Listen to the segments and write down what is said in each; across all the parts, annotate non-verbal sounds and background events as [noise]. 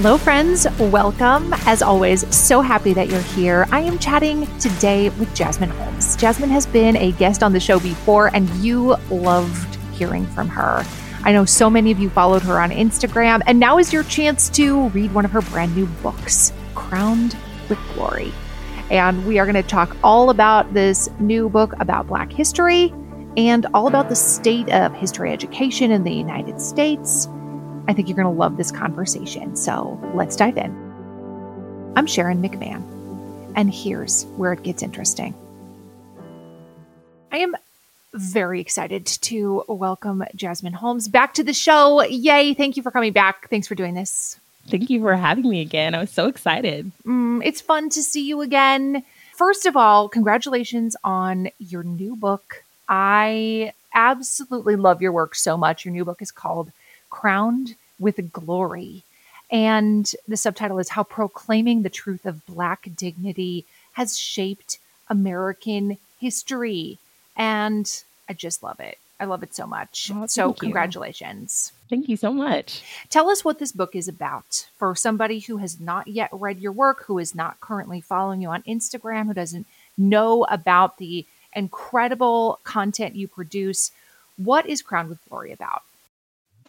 Hello, friends. Welcome. As always, so happy that you're here. I am chatting today with Jasmine Holmes. Jasmine has been a guest on the show before, and you loved hearing from her. I know so many of you followed her on Instagram, and now is your chance to read one of her brand new books, Crowned with Glory. And we are going to talk all about this new book about Black history and all about the state of history education in the United States I think you're going to love this conversation. So let's dive in. I'm Sharon McMahon, and here's where it gets interesting. I am very excited to welcome Jasmine Holmes back to the show. Yay! Thank you for coming back. Thanks for doing this. Thank you for having me again. I was so excited. Mm, it's fun to see you again. First of all, congratulations on your new book. I absolutely love your work so much. Your new book is called Crowned with Glory. And the subtitle is How Proclaiming the Truth of Black Dignity Has Shaped American History. And I just love it. I love it so much. Oh, so, congratulations. You. Thank you so much. Tell us what this book is about for somebody who has not yet read your work, who is not currently following you on Instagram, who doesn't know about the incredible content you produce. What is Crowned with Glory about?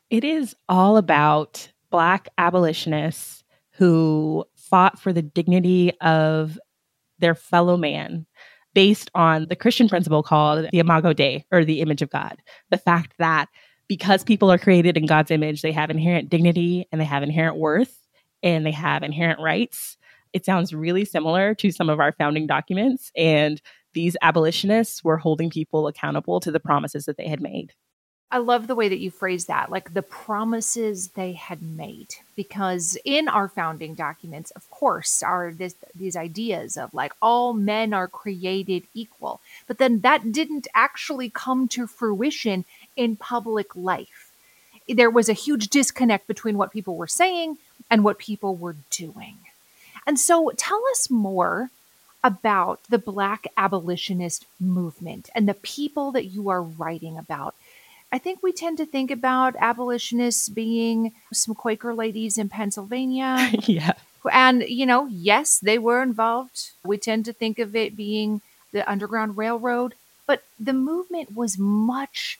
It is all about Black abolitionists who fought for the dignity of their fellow man based on the Christian principle called the Imago Dei, or the image of God. The fact that because people are created in God's image, they have inherent dignity and they have inherent worth and they have inherent rights. It sounds really similar to some of our founding documents. And these abolitionists were holding people accountable to the promises that they had made. I love the way that you phrase that, like the promises they had made. Because in our founding documents, of course, are this, these ideas of like all men are created equal. But then that didn't actually come to fruition in public life. There was a huge disconnect between what people were saying and what people were doing. And so tell us more about the Black abolitionist movement and the people that you are writing about I think we tend to think about abolitionists being some Quaker ladies in Pennsylvania. [laughs] yeah. And, you know, yes, they were involved. We tend to think of it being the Underground Railroad, but the movement was much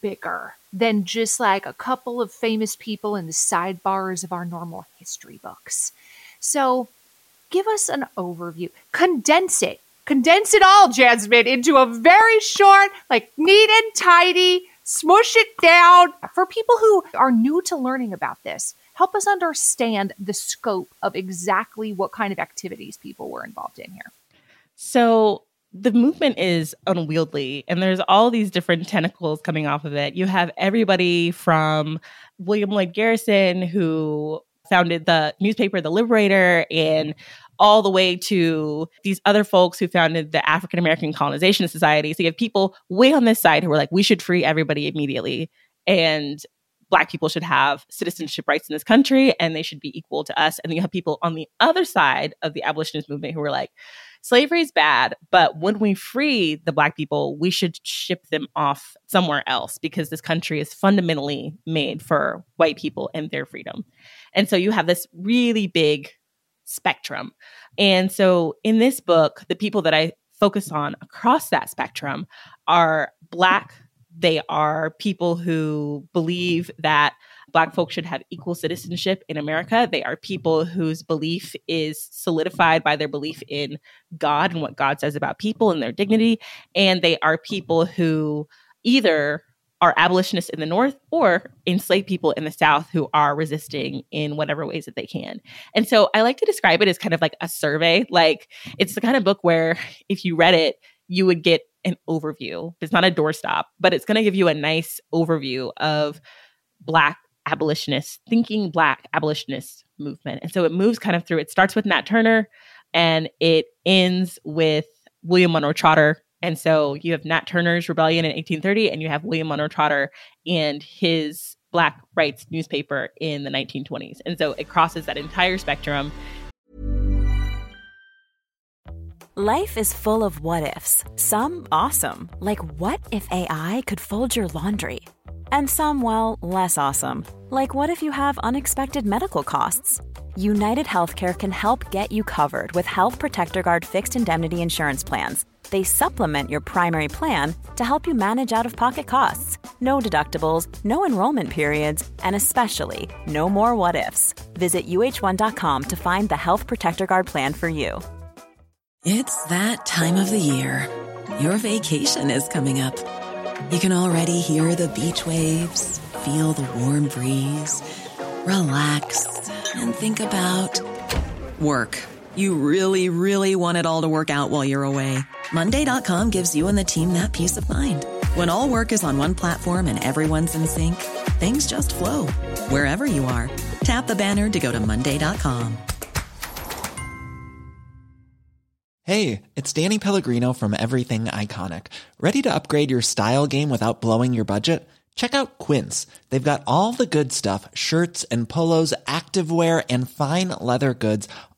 bigger than just like a couple of famous people in the sidebars of our normal history books. So, give us an overview, condense it, condense it all, Jasmine, into a very short, like neat and tidy smush it down. For people who are new to learning about this, help us understand the scope of exactly what kind of activities people were involved in here. So, the movement is unwieldy and there's all these different tentacles coming off of it. You have everybody from William Lloyd Garrison, who founded the newspaper The Liberator, and all the way to these other folks who founded the African American Colonization Society. So you have people way on this side who are like, we should free everybody immediately. And Black people should have citizenship rights in this country and they should be equal to us. And then you have people on the other side of the abolitionist movement who are like, slavery is bad, but when we free the Black people, we should ship them off somewhere else because this country is fundamentally made for white people and their freedom. And so you have this really big spectrum. And so in this book, the people that I focus on across that spectrum are Black. They are people who believe that Black folks should have equal citizenship in America. They are people whose belief is solidified by their belief in God and what God says about people and their dignity. And they are people who either are abolitionists in the North or enslaved people in the South who are resisting in whatever ways that they can. And so I like to describe it as kind of like a survey. Like it's the kind of book where if you read it, you would get an overview. It's not a doorstop, but it's going to give you a nice overview of Black abolitionists, thinking Black abolitionist movement. And so it moves kind of through, it starts with Nat Turner and it ends with William Monroe Trotter and so you have Nat Turner's rebellion in 1830, and you have William Monroe Trotter and his Black Rights newspaper in the 1920s. And so it crosses that entire spectrum. Life is full of what ifs, some awesome, like what if AI could fold your laundry? And some, well, less awesome. Like what if you have unexpected medical costs? United Healthcare can help get you covered with Health Protector Guard fixed indemnity insurance plans. They supplement your primary plan to help you manage out of pocket costs. No deductibles, no enrollment periods, and especially no more what ifs. Visit uh1.com to find the Health Protector Guard plan for you. It's that time of the year. Your vacation is coming up. You can already hear the beach waves, feel the warm breeze, relax, and think about work. You really, really want it all to work out while you're away. Monday.com gives you and the team that peace of mind. When all work is on one platform and everyone's in sync, things just flow wherever you are. Tap the banner to go to Monday.com. Hey, it's Danny Pellegrino from Everything Iconic. Ready to upgrade your style game without blowing your budget? Check out Quince. They've got all the good stuff shirts and polos, activewear, and fine leather goods,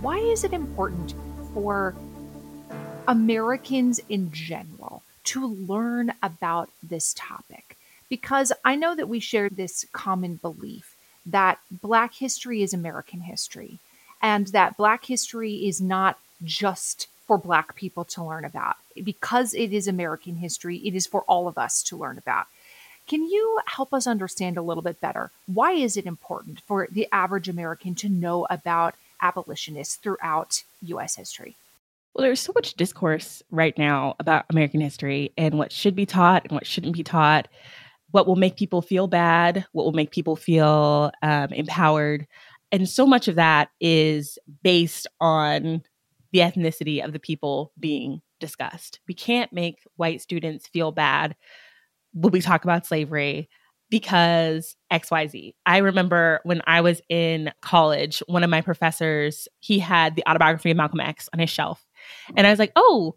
Why is it important for Americans in general to learn about this topic? Because I know that we share this common belief that Black history is American history and that Black history is not just for Black people to learn about. Because it is American history, it is for all of us to learn about. Can you help us understand a little bit better? Why is it important for the average American to know about abolitionists throughout U.S. history? Well, there's so much discourse right now about American history and what should be taught and what shouldn't be taught, what will make people feel bad, what will make people feel um, empowered. And so much of that is based on the ethnicity of the people being discussed. We can't make white students feel bad when we talk about slavery because XYZ. I remember when I was in college, one of my professors, he had the autobiography of Malcolm X on his shelf. And I was like, oh,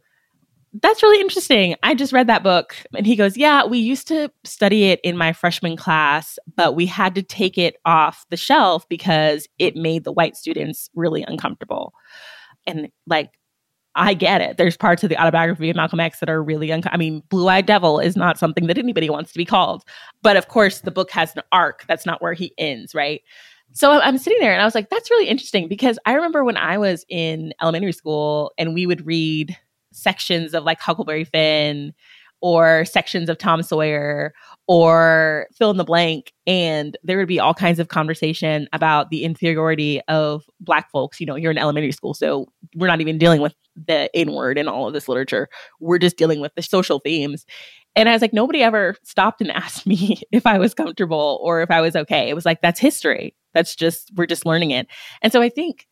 that's really interesting. I just read that book. And he goes, Yeah, we used to study it in my freshman class, but we had to take it off the shelf because it made the white students really uncomfortable. And like, I get it. There's parts of the autobiography of Malcolm X that are really un- I mean, Blue Eyed Devil is not something that anybody wants to be called. But of course, the book has an arc. That's not where he ends, right? So I'm sitting there and I was like, that's really interesting because I remember when I was in elementary school and we would read sections of like Huckleberry Finn or sections of Tom Sawyer or fill in the blank. And there would be all kinds of conversation about the inferiority of Black folks. You know, you're in elementary school, so we're not even dealing with the N word in all of this literature. We're just dealing with the social themes. And I was like, nobody ever stopped and [laughs] asked me if I was comfortable or if I was okay. It was like, that's history. That's just, we're just learning it. And so I think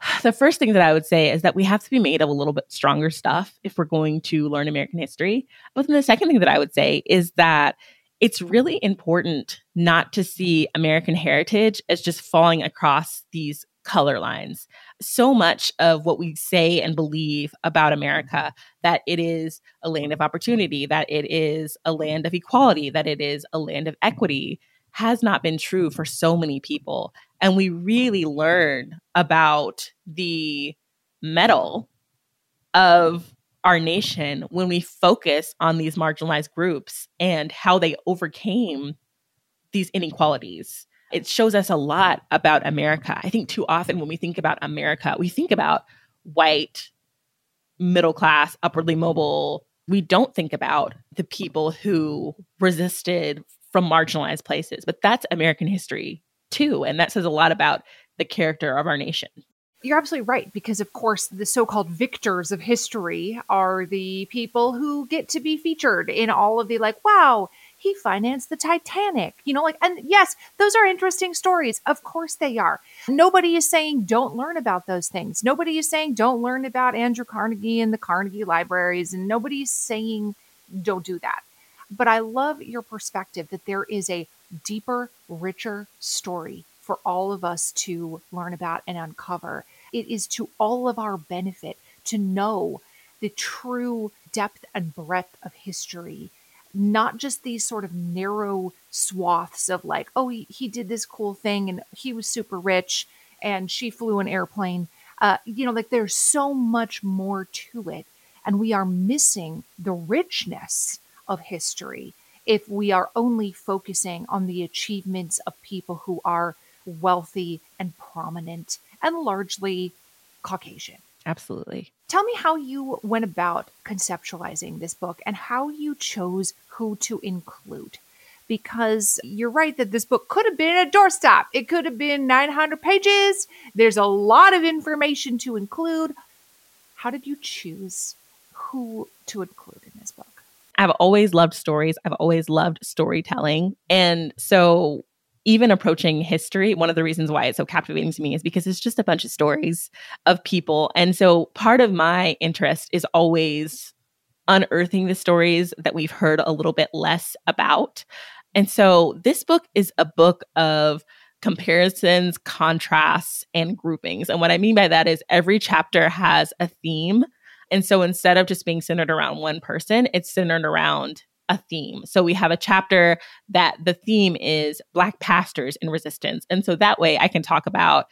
[sighs] the first thing that I would say is that we have to be made of a little bit stronger stuff if we're going to learn American history. But then the second thing that I would say is that it's really important not to see American heritage as just falling across these color lines. So much of what we say and believe about America that it is a land of opportunity, that it is a land of equality, that it is a land of equity has not been true for so many people. And we really learn about the mettle of our nation when we focus on these marginalized groups and how they overcame these inequalities. It shows us a lot about America. I think too often when we think about America, we think about white, middle class, upwardly mobile. We don't think about the people who resisted from marginalized places. But that's American history too. And that says a lot about the character of our nation. You're absolutely right, because of course, the so called victors of history are the people who get to be featured in all of the like, wow, he financed the Titanic, you know, like, and yes, those are interesting stories. Of course they are. Nobody is saying don't learn about those things. Nobody is saying don't learn about Andrew Carnegie and the Carnegie libraries, and nobody's saying don't do that. But I love your perspective that there is a deeper, richer story for all of us to learn about and uncover. It is to all of our benefit to know the true depth and breadth of history, not just these sort of narrow swaths of like, oh, he, he did this cool thing and he was super rich and she flew an airplane. Uh, you know, like there's so much more to it. And we are missing the richness of history if we are only focusing on the achievements of people who are wealthy and prominent and largely Caucasian. Absolutely. Tell me how you went about conceptualizing this book and how you chose who to include. Because you're right that this book could have been a doorstop. It could have been 900 pages. There's a lot of information to include. How did you choose who to include in this book? I've always loved stories. I've always loved storytelling. And so even approaching history, one of the reasons why it's so captivating to me is because it's just a bunch of stories of people. And so part of my interest is always unearthing the stories that we've heard a little bit less about. And so this book is a book of comparisons, contrasts, and groupings. And what I mean by that is every chapter has a theme. And so instead of just being centered around one person, it's centered around a theme. So we have a chapter that the theme is Black pastors in resistance. And so that way I can talk about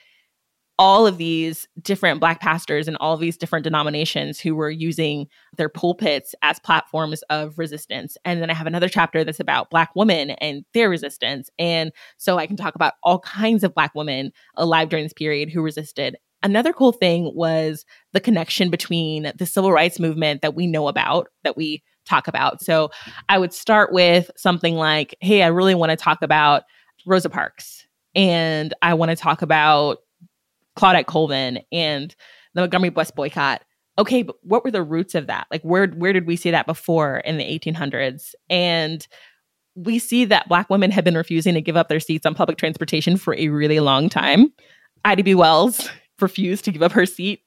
all of these different Black pastors and all these different denominations who were using their pulpits as platforms of resistance. And then I have another chapter that's about Black women and their resistance. And so I can talk about all kinds of Black women alive during this period who resisted. Another cool thing was the connection between the civil rights movement that we know about, that we talk about. So I would start with something like, hey, I really want to talk about Rosa Parks and I want to talk about Claudette Colvin and the Montgomery bus boycott. Okay, but what were the roots of that? Like where where did we see that before in the 1800s? And we see that black women have been refusing to give up their seats on public transportation for a really long time. Ida B. Wells refused to give up her seat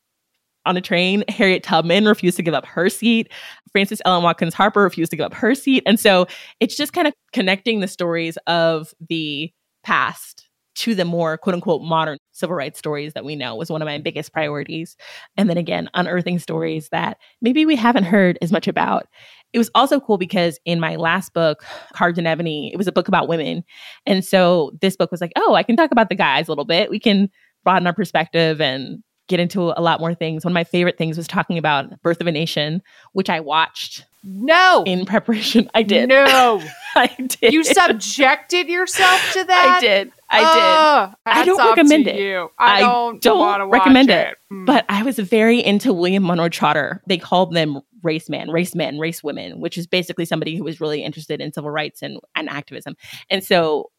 on a train. Harriet Tubman refused to give up her seat. Frances Ellen Watkins Harper refused to give up her seat. And so it's just kind of connecting the stories of the past to the more quote unquote modern civil rights stories that we know was one of my biggest priorities. And then again, unearthing stories that maybe we haven't heard as much about. It was also cool because in my last book, Carved in Ebony, it was a book about women. And so this book was like, oh, I can talk about the guys a little bit. We can broaden our perspective and get into a lot more things. One of my favorite things was talking about Birth of a Nation, which I watched. No. In preparation. I did. No. [laughs] I did. You subjected yourself to that? I did. I did. I don't recommend it. You. I don't, don't recommend it. it. Mm. But I was very into William Monroe Trotter. They called them race man, race men, race women, which is basically somebody who was really interested in civil rights and, and activism. And so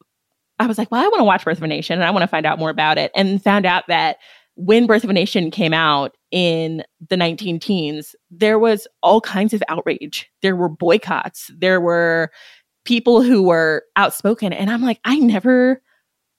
I was like, well, I want to watch Birth of a Nation and I want to find out more about it. And found out that when Birth of a Nation came out in the 19 teens, there was all kinds of outrage. There were boycotts. There were people who were outspoken. And I'm like, I never,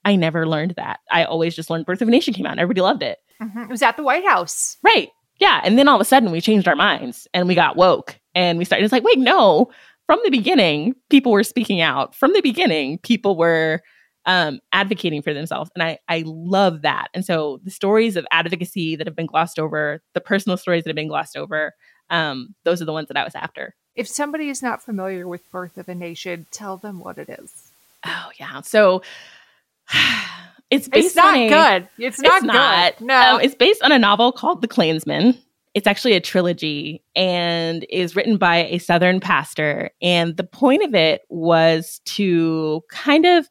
I never learned that. I always just learned Birth of a Nation came out and everybody loved it. Mm-hmm. It was at the White House. Right. Yeah. And then all of a sudden we changed our minds and we got woke and we started, it's like, wait, no. From the beginning, people were speaking out. From the beginning, people were um, advocating for themselves. And I, I love that. And so the stories of advocacy that have been glossed over, the personal stories that have been glossed over, um, those are the ones that I was after. If somebody is not familiar with Birth of a Nation, tell them what it is. Oh, yeah. So [sighs] it's based it's not a, good. It's not it's not. No. Um, it's based on a novel called The Clansman. It's actually a trilogy and is written by a Southern pastor. And the point of it was to kind of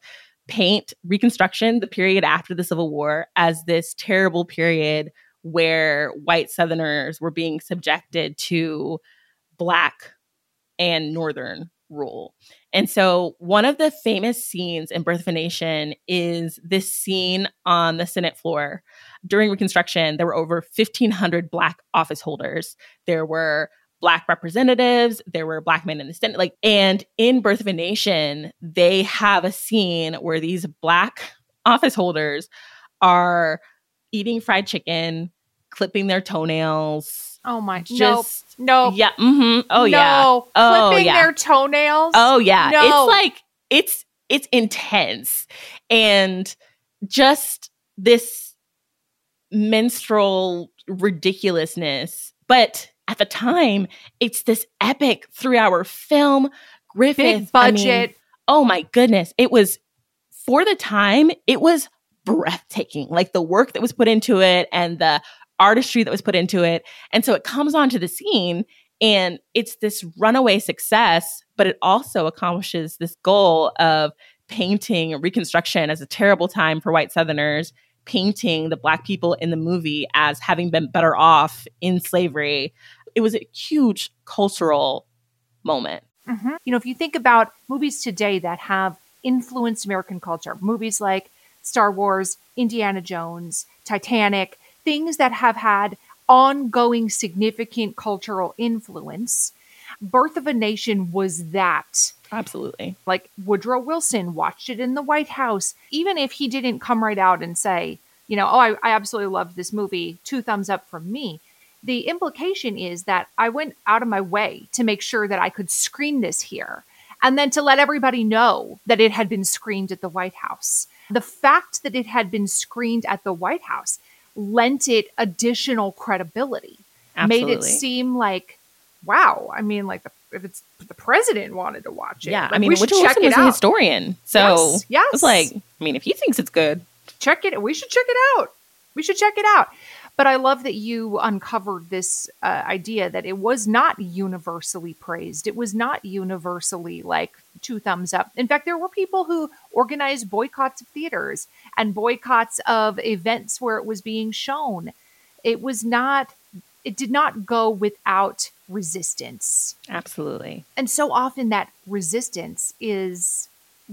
paint Reconstruction, the period after the Civil War, as this terrible period where white Southerners were being subjected to Black and Northern rule. And so, one of the famous scenes in Birth of a Nation is this scene on the Senate floor. During Reconstruction, there were over 1,500 Black office holders. There were black representatives there were black men in the senate like and in birth of a nation they have a scene where these black office holders are eating fried chicken clipping their toenails oh my just no yeah mm-hmm. oh no. yeah oh clipping yeah. their toenails oh yeah no. it's like it's it's intense. And just this minstrel ridiculousness. But at the time, it's this epic three hour film. Griffith, Big budget. I mean, oh my goodness. It was, for the time, it was breathtaking. Like the work that was put into it and the artistry that was put into it. And so it comes onto the scene and it's this runaway success, but it also accomplishes this goal of painting Reconstruction as a terrible time for white Southerners, painting the Black people in the movie as having been better off in slavery. It was a huge cultural moment. Mm-hmm. You know, if you think about movies today that have influenced American culture, movies like Star Wars, Indiana Jones, Titanic, things that have had ongoing significant cultural influence. Birth of a Nation was that. Absolutely. Like Woodrow Wilson watched it in the White House, even if he didn't come right out and say, you know, oh, I, I absolutely loved this movie, two thumbs up from me. The implication is that I went out of my way to make sure that I could screen this here and then to let everybody know that it had been screened at the White House. The fact that it had been screened at the White House lent it additional credibility, Absolutely. made it seem like, wow, I mean, like the, if it's the president wanted to watch it, Yeah, like, I mean, Woodrow Wilson it was a historian, so Yes, yes. it's like, I mean, if he thinks it's good, check it. We should check it out. We should check it out. But I love that you uncovered this uh, idea that it was not universally praised. It was not universally like two thumbs up. In fact, there were people who organized boycotts of theaters and boycotts of events where it was being shown. It was not, it did not go without resistance. absolutely. And so often that resistance is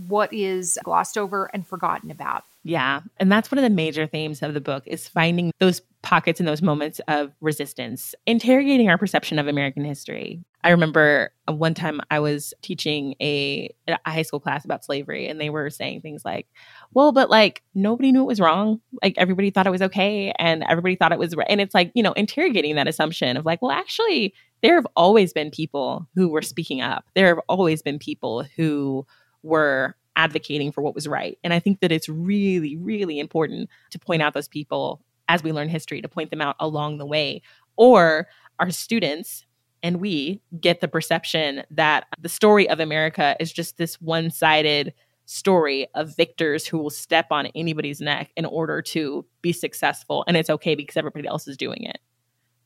what is glossed over and forgotten about. Yeah. And that's one of the major themes of the book is finding those pockets and those moments of resistance, interrogating our perception of American history. I remember uh, one time I was teaching a, a high school class about slavery, and they were saying things like, well, but like nobody knew it was wrong. Like everybody thought it was okay, and everybody thought it was right. And it's like, you know, interrogating that assumption of like, well, actually, there have always been people who were speaking up. There have always been people who were advocating for what was right. And I think that it's really, really important to point out those people as we learn history, to point them out along the way. Or our students and we get the perception that the story of America is just this one sided story of victors who will step on anybody's neck in order to be successful. And it's okay because everybody else is doing it.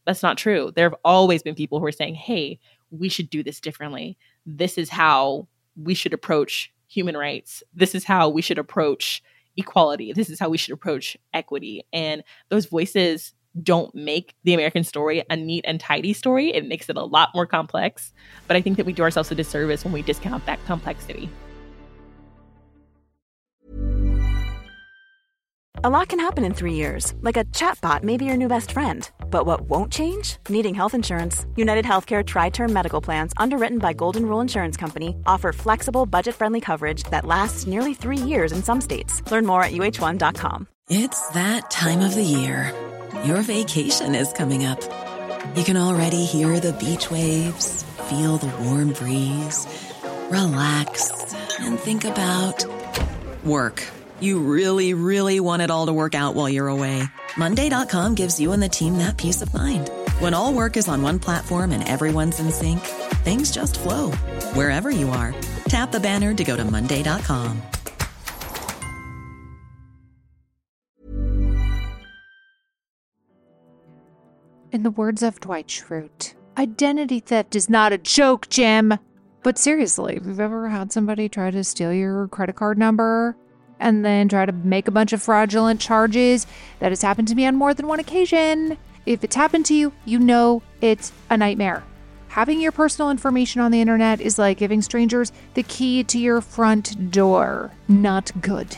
That's not true. There have always been people who are saying, hey, we should do this differently. This is how we should approach human rights. This is how we should approach equality. This is how we should approach equity. And those voices don't make the American story a neat and tidy story. It makes it a lot more complex. But I think that we do ourselves a disservice when we discount that complexity. A lot can happen in three years, like a chatbot may be your new best friend. But what won't change? Needing health insurance. United Healthcare Tri Term Medical Plans, underwritten by Golden Rule Insurance Company, offer flexible, budget friendly coverage that lasts nearly three years in some states. Learn more at uh1.com. It's that time of the year. Your vacation is coming up. You can already hear the beach waves, feel the warm breeze, relax, and think about work. You really, really want it all to work out while you're away. Monday.com gives you and the team that peace of mind. When all work is on one platform and everyone's in sync, things just flow wherever you are. Tap the banner to go to Monday.com. In the words of Dwight Schrute, identity theft is not a joke, Jim. But seriously, if you've ever had somebody try to steal your credit card number and then try to make a bunch of fraudulent charges, that has happened to me on more than one occasion. If it's happened to you, you know it's a nightmare. Having your personal information on the internet is like giving strangers the key to your front door. Not good.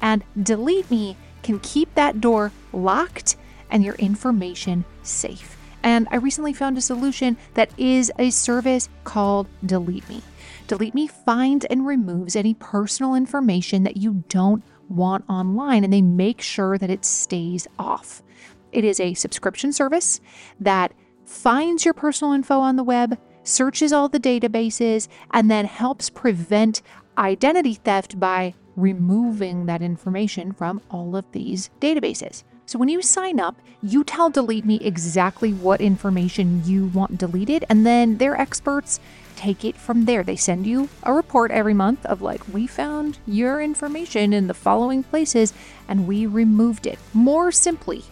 And Delete Me can keep that door locked and your information safe. And I recently found a solution that is a service called Delete Me. Delete Me finds and removes any personal information that you don't want online, and they make sure that it stays off. It is a subscription service that finds your personal info on the web, searches all the databases, and then helps prevent identity theft by removing that information from all of these databases. So when you sign up, you tell Delete Me exactly what information you want deleted, and then their experts take it from there. They send you a report every month of like, we found your information in the following places and we removed it. More simply,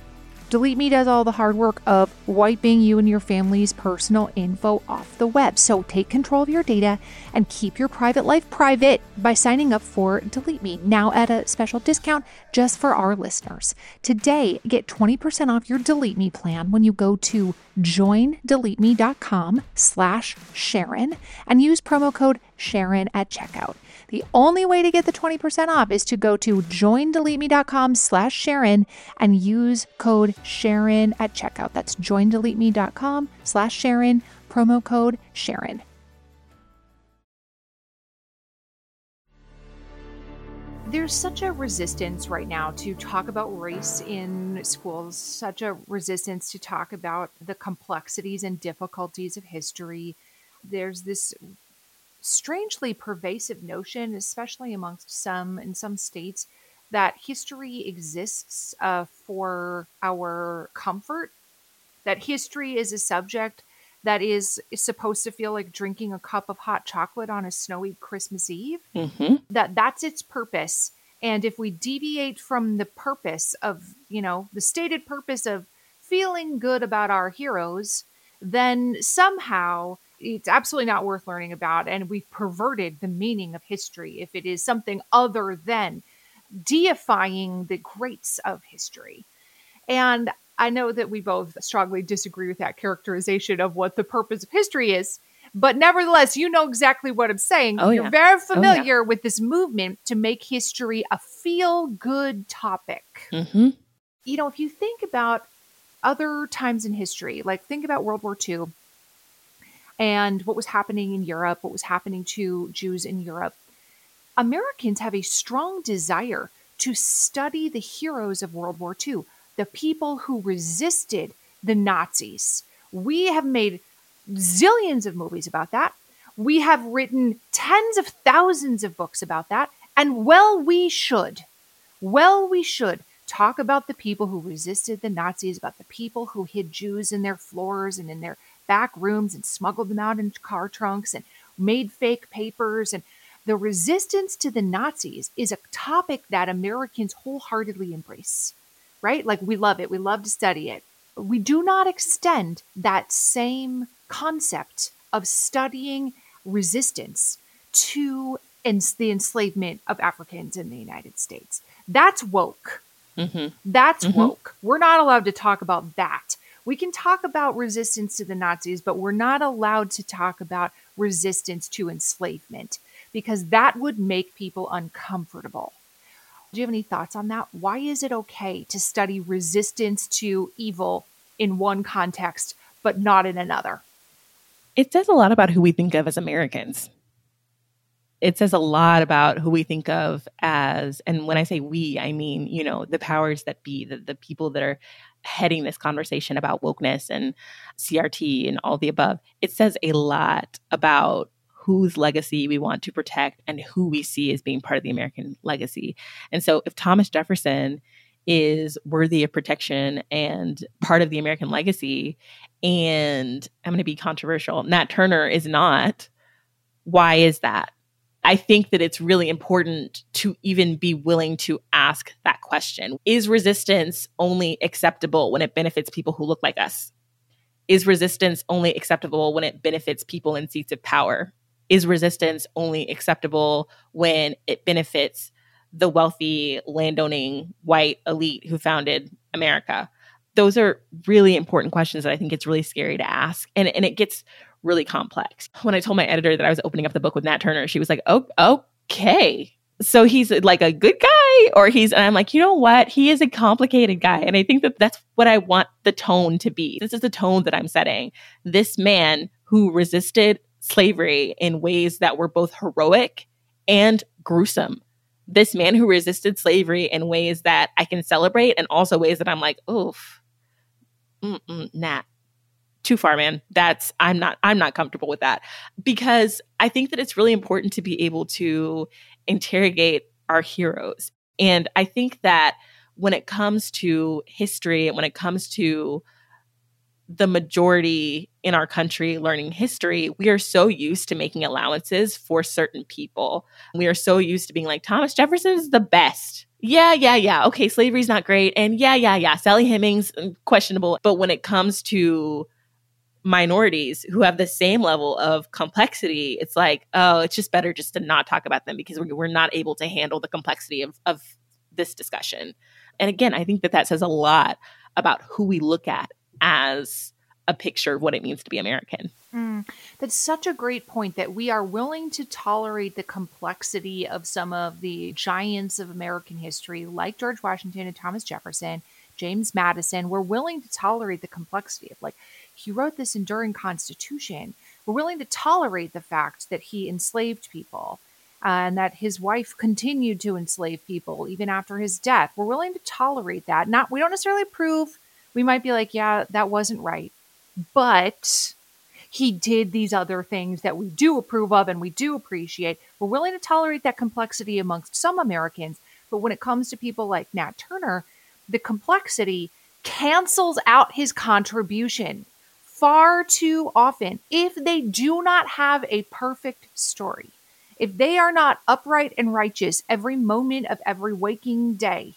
Delete Me does all the hard work of wiping you and your family's personal info off the web. So take control of your data and keep your private life private by signing up for Delete Me now at a special discount just for our listeners. Today, get 20% off your Delete Me plan when you go to joindeleteme.com slash Sharon and use promo code Sharon at checkout. The only way to get the 20% off is to go to joindeleteme.com slash Sharon and use code Sharon at checkout. That's joindeleteme.com slash Sharon, promo code Sharon. There's such a resistance right now to talk about race in schools, such a resistance to talk about the complexities and difficulties of history. There's this strangely pervasive notion, especially amongst some in some states, that history exists uh, for our comfort. That history is a subject that is, is supposed to feel like drinking a cup of hot chocolate on a snowy Christmas Eve. Mm-hmm. That that's its purpose. And if we deviate from the purpose of, you know, the stated purpose of feeling good about our heroes, then somehow it's absolutely not worth learning about. And we've perverted the meaning of history if it is something other than deifying the greats of history. And I know that we both strongly disagree with that characterization of what the purpose of history is. But nevertheless, you know exactly what I'm saying. Oh, You're yeah. very familiar Oh, yeah. with this movement to make history a feel good topic Mm-hmm. you know, if you think about other times in history, like think about World War II and what was happening in Europe, what was happening to Jews in Europe, Americans have a strong desire to study the heroes of World War II, the people who resisted the Nazis. We have made zillions of movies about that. We have written tens of thousands of books about that. And well, we should. Well, we should talk about the people who resisted the Nazis, about the people who hid Jews in their floors and in their back rooms and smuggled them out in car trunks and made fake papers. And the resistance to the Nazis is a topic that Americans wholeheartedly embrace, right? Like we love it, we love to study it. We do not extend that same concept of studying resistance to ens- the enslavement of Africans in the United States. That's woke. Mm-hmm. That's Mhm. woke. We're not allowed to talk about that. We can talk about resistance to the Nazis, but we're not allowed to talk about resistance to enslavement because that would make people uncomfortable. Do you have any thoughts on that? Why is it okay to study resistance to evil in one context, but not in another? It says a lot about who we think of as Americans. It says a lot about who we think of as, and when I say we, I mean, you know, the powers that be, the, the people that are heading this conversation about wokeness and CRT and all the above. It says a lot about whose legacy we want to protect and who we see as being part of the American legacy. And so if Thomas Jefferson is worthy of protection and part of the American legacy, and I'm going to be controversial, Nat Turner is not, why is that? I think that it's really important to even be willing to ask that question. Is resistance only acceptable when it benefits people who look like us? Is resistance only acceptable when it benefits people in seats of power? Is resistance only acceptable when it benefits the wealthy, landowning white elite who founded America? Those are really important questions that I think it's really scary to ask. And, and it gets really complex. When I told my editor that I was opening up the book with Nat Turner, she was like, "Oh, okay." So he's like a good guy or he's and I'm like, "You know what? He is a complicated guy." And I think that that's what I want the tone to be. This is the tone that I'm setting. This man who resisted slavery in ways that were both heroic and gruesome. This man who resisted slavery in ways that I can celebrate and also ways that I'm like, "Oof. Mm-mm, Nat, too far, man. That's I'm not I'm not comfortable with that because I think that it's really important to be able to interrogate our heroes. And I think that when it comes to history and when it comes to the majority in our country learning history, we are so used to making allowances for certain people. We are so used to being like, Thomas Jefferson is the best. Yeah, yeah, yeah. Okay, slavery's not great. And yeah, yeah, yeah. Sally Hemings, mm, questionable. But when it comes to minorities who have the same level of complexity, it's like, oh, it's just better just to not talk about them because we're not able to handle the complexity of, of this discussion. And again, I think that that says a lot about who we look at as a picture of what it means to be American. Mm, that's such a great point that we are willing to tolerate the complexity of some of the giants of American history, like George Washington and Thomas Jefferson, James Madison. We're willing to tolerate the complexity of, like, he wrote this enduring constitution. We're willing to tolerate the fact that he enslaved people uh, and that his wife continued to enslave people even after his death. We're willing to tolerate that. Not we don't necessarily approve. We might be like, yeah, that wasn't right, but he did these other things that we do approve of and we do appreciate. We're willing to tolerate that complexity amongst some Americans, but when it comes to people like Nat Turner, the complexity cancels out his contribution far too often if they do not have a perfect story. If they are not upright and righteous every moment of every waking day,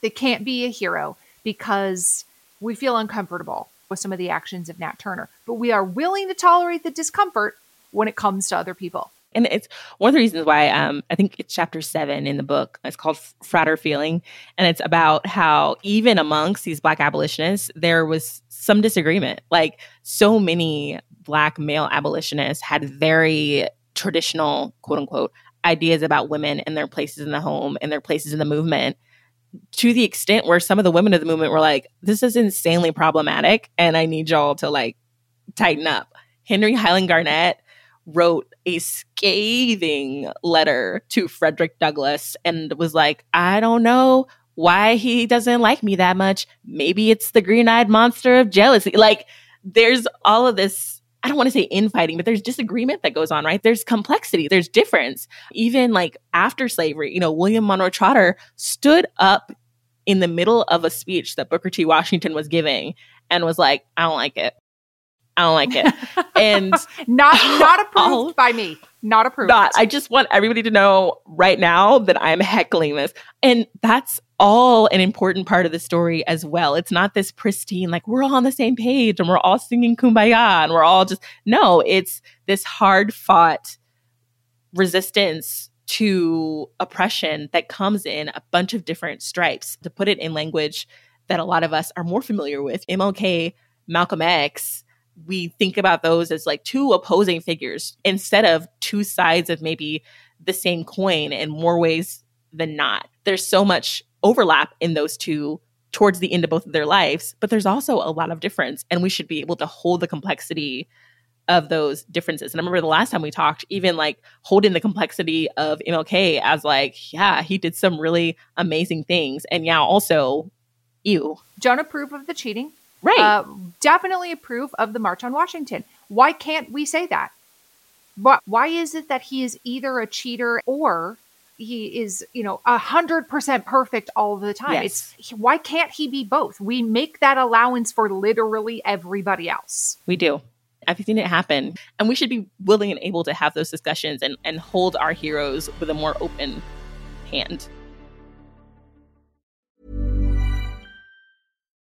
they can't be a hero because we feel uncomfortable with some of the actions of Nat Turner. But we are willing to tolerate the discomfort when it comes to other people. And it's one of the reasons why um, I think it's chapter seven in the book. It's called Frater Feeling. And it's about how even amongst these Black abolitionists, there was some disagreement. Like so many Black male abolitionists had very traditional, quote unquote, ideas about women and their places in the home and their places in the movement to the extent where some of the women of the movement were like, this is insanely problematic and I need y'all to like tighten up. Henry Highland Garnet wrote a scathing letter to Frederick Douglass and was like, I don't know why he doesn't like me that much. Maybe it's the green eyed monster of jealousy. Like, there's all of this I don't want to say infighting, but there's disagreement that goes on, right? There's complexity, there's difference. Even like after slavery, you know, William Monroe Trotter stood up in the middle of a speech that Booker T. Washington was giving and was like, I don't like it. I don't like it. And [laughs] not not [laughs] approved by me. Not approved. Not. I just want everybody to know right now that I'm heckling this. And that's all an important part of the story as well. It's not this pristine, like we're all on the same page and we're all singing kumbaya and we're all just, no, it's this hard fought resistance to oppression that comes in a bunch of different stripes. To put it in language that a lot of us are more familiar with, MLK, Malcolm X, we think about those as like two opposing figures instead of two sides of maybe the same coin in more ways than not. There's so much overlap in those two towards the end of both of their lives, but there's also a lot of difference. And we should be able to hold the complexity of those differences. And I remember the last time we talked, even like holding the complexity of MLK as like, yeah, he did some really amazing things. And yeah, also, you. Don't approve of the cheating. Right. Uh, definitely approve of the March on Washington. Why can't we say that? But why is it that he is either a cheater or he is, you know, a hundred percent perfect all the time. Yes. It's why can't he be both? We make that allowance for literally everybody else. We do. I've seen it happen. And we should be willing and able to have those discussions and, and hold our heroes with a more open hand.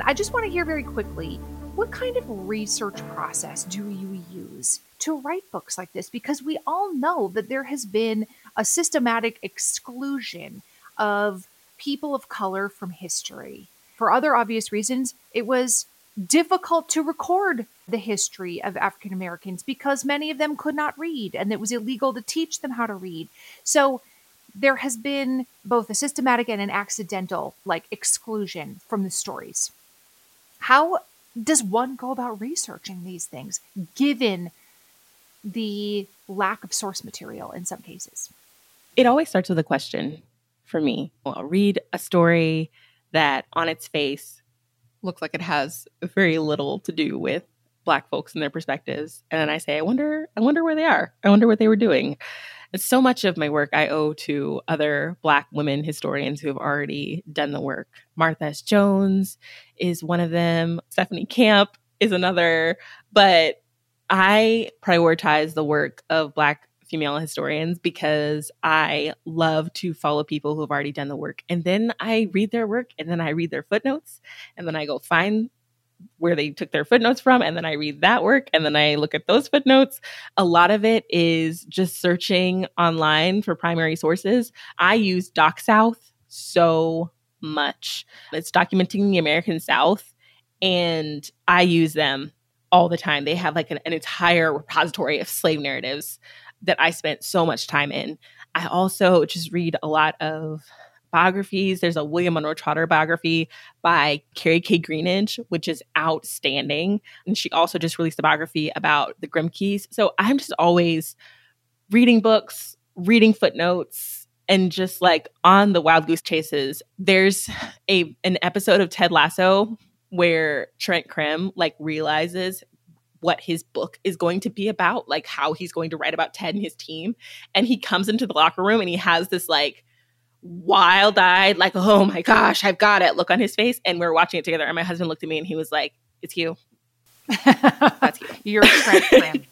I just want to hear very quickly what kind of research process do you use to write books like this? Because we all know that there has been a systematic exclusion of people of color from history. For other obvious reasons, it was difficult to record the history of African Americans because many of them could not read and it was illegal to teach them how to read. So there has been both a systematic and an accidental like exclusion from the stories. How does one go about researching these things given the lack of source material in some cases? It always starts with a question for me. I'll read a story that on its face looks like it has very little to do with black folks and their perspectives and then i say i wonder i wonder where they are i wonder what they were doing so much of my work i owe to other black women historians who have already done the work. Martha s. Jones is one of them. Stephanie camp is another. But i prioritize the work of black female historians because I love to follow people who have already done the work. And then I read their work and then I read their footnotes and then I go find where they took their footnotes from and then I read that work and then I look at those footnotes. A lot of it is just searching online for primary sources. I use DocSouth so much. It's documenting the American South and I use them all the time. They have like an, an entire repository of slave narratives that I spent so much time in. I also just read a lot of biographies. There's a William Monroe Trotter biography by Kerri K. Greenidge, which is outstanding. And she also just released a biography about the Grimkes. So I'm just always reading books, reading footnotes, and just like on the wild goose chases. There's a an episode of Ted Lasso where Trent Crimm like realizes what his book is going to be about, like how he's going to write about Ted and his team. And he comes into the locker room and he has this like wild eyed, like, oh my gosh, I've got it look on his face. And we are watching it together. And my husband looked at me and he was like, it's you. That's you. [laughs] You're Trent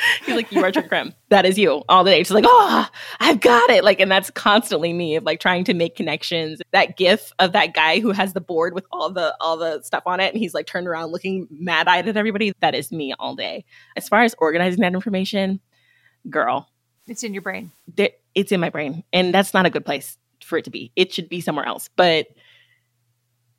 [laughs] He's like, you are Trent Crimm. That is you all the day. She's like, oh, I've got it. Like, and that's constantly me of like trying to make connections. That gif of that guy who has the board with all the all the stuff on it, and he's like turned around looking mad eyed at everybody. That is me all day. As far as organizing that information, girl, it's in your brain. It's in my brain, and that's not a good place for it to be. It should be somewhere else, but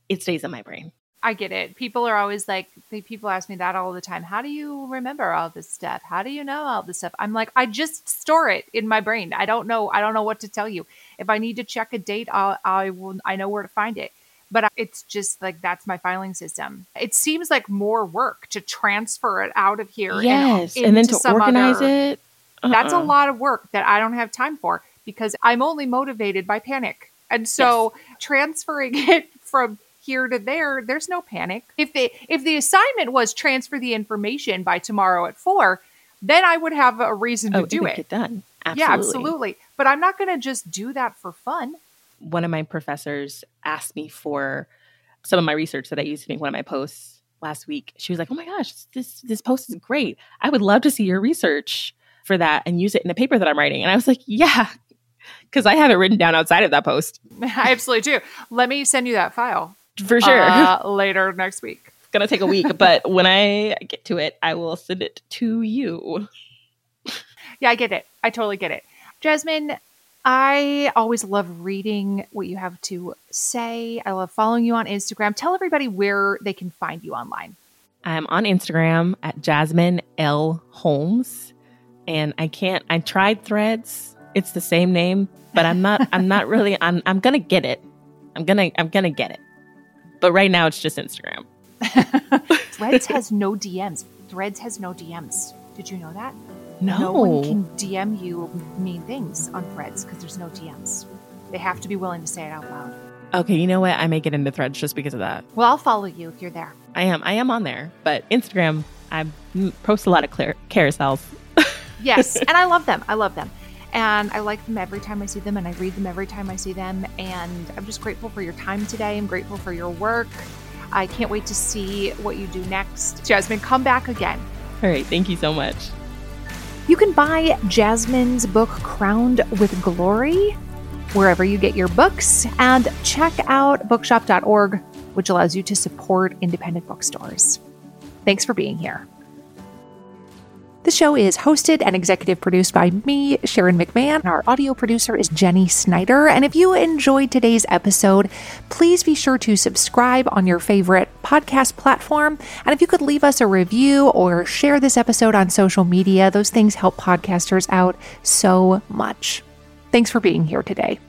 it stays in my brain. I get it. People are always like, they, people ask me that all the time. How do you remember all this stuff? How do you know all this stuff? I'm like, I just store it in my brain. I don't know. I don't know what to tell you. If I need to check a date, I'll, I will. I know where to find it. But it's just like that's my filing system. It seems like more work to transfer it out of here. Yes, and, and then to organize other, it. Uh-uh. That's a uh-uh. lot of work that I don't have time for because I'm only motivated by panic. And so yes. transferring [laughs] it from here to there, there's no panic. If the if the assignment was transfer the information by tomorrow at four, then I would have a reason to oh, do it. Get done. Absolutely. Yeah, absolutely. But I'm not going to just do that for fun. One of my professors asked me for some of my research that I used to make one of my posts last week. She was like, "Oh my gosh, this this post is great. I would love to see your research for that and use it in a paper that I'm writing." And I was like, "Yeah." Because I have it written down outside of that post. [laughs] I absolutely do. Let me send you that file for sure. Uh, later next week. It's gonna take a week, [laughs] but when I get to it, I will send it to you. Yeah, I get it. I totally get it. Jasmine, I always love reading what you have to say. I love following you on Instagram. Tell everybody where they can find you online. I'm on Instagram at Jasmine L Holmes. And I can't I tried threads. It's the same name, but I'm not I'm not [laughs] really I'm I'm gonna get it. I'm gonna I'm gonna get it. But right now it's just Instagram. [laughs] [laughs] Threads has no DMs. Threads has no DMs. Did you know that? No. No one can DM you mean things on Threads because there's no DMs. They have to be willing to say it out loud. Okay, you know what? I may get into threads just because of that. Well, I'll follow you if you're there. I am. I am on there, but Instagram, I post a lot of clear carousels. yes, and I love them. I love them. And I like them every time I see them, and I read them every time I see them. And I'm just grateful for your time today. I'm grateful for your work. I can't wait to see what you do next. Jasmine, come back again. All right. Thank you so much. You can buy Jasmine's book, Crowned with Glory, wherever you get your books, and check out bookshop.org, which allows you to support independent bookstores. Thanks for being here. The show is hosted and executive produced by me, Sharon McMahon. Our audio producer is Jenny Snyder. And if you enjoyed today's episode, please be sure to subscribe on your favorite podcast platform. And if you could leave us a review or share this episode on social media, those things help podcasters out so much. Thanks for being here today.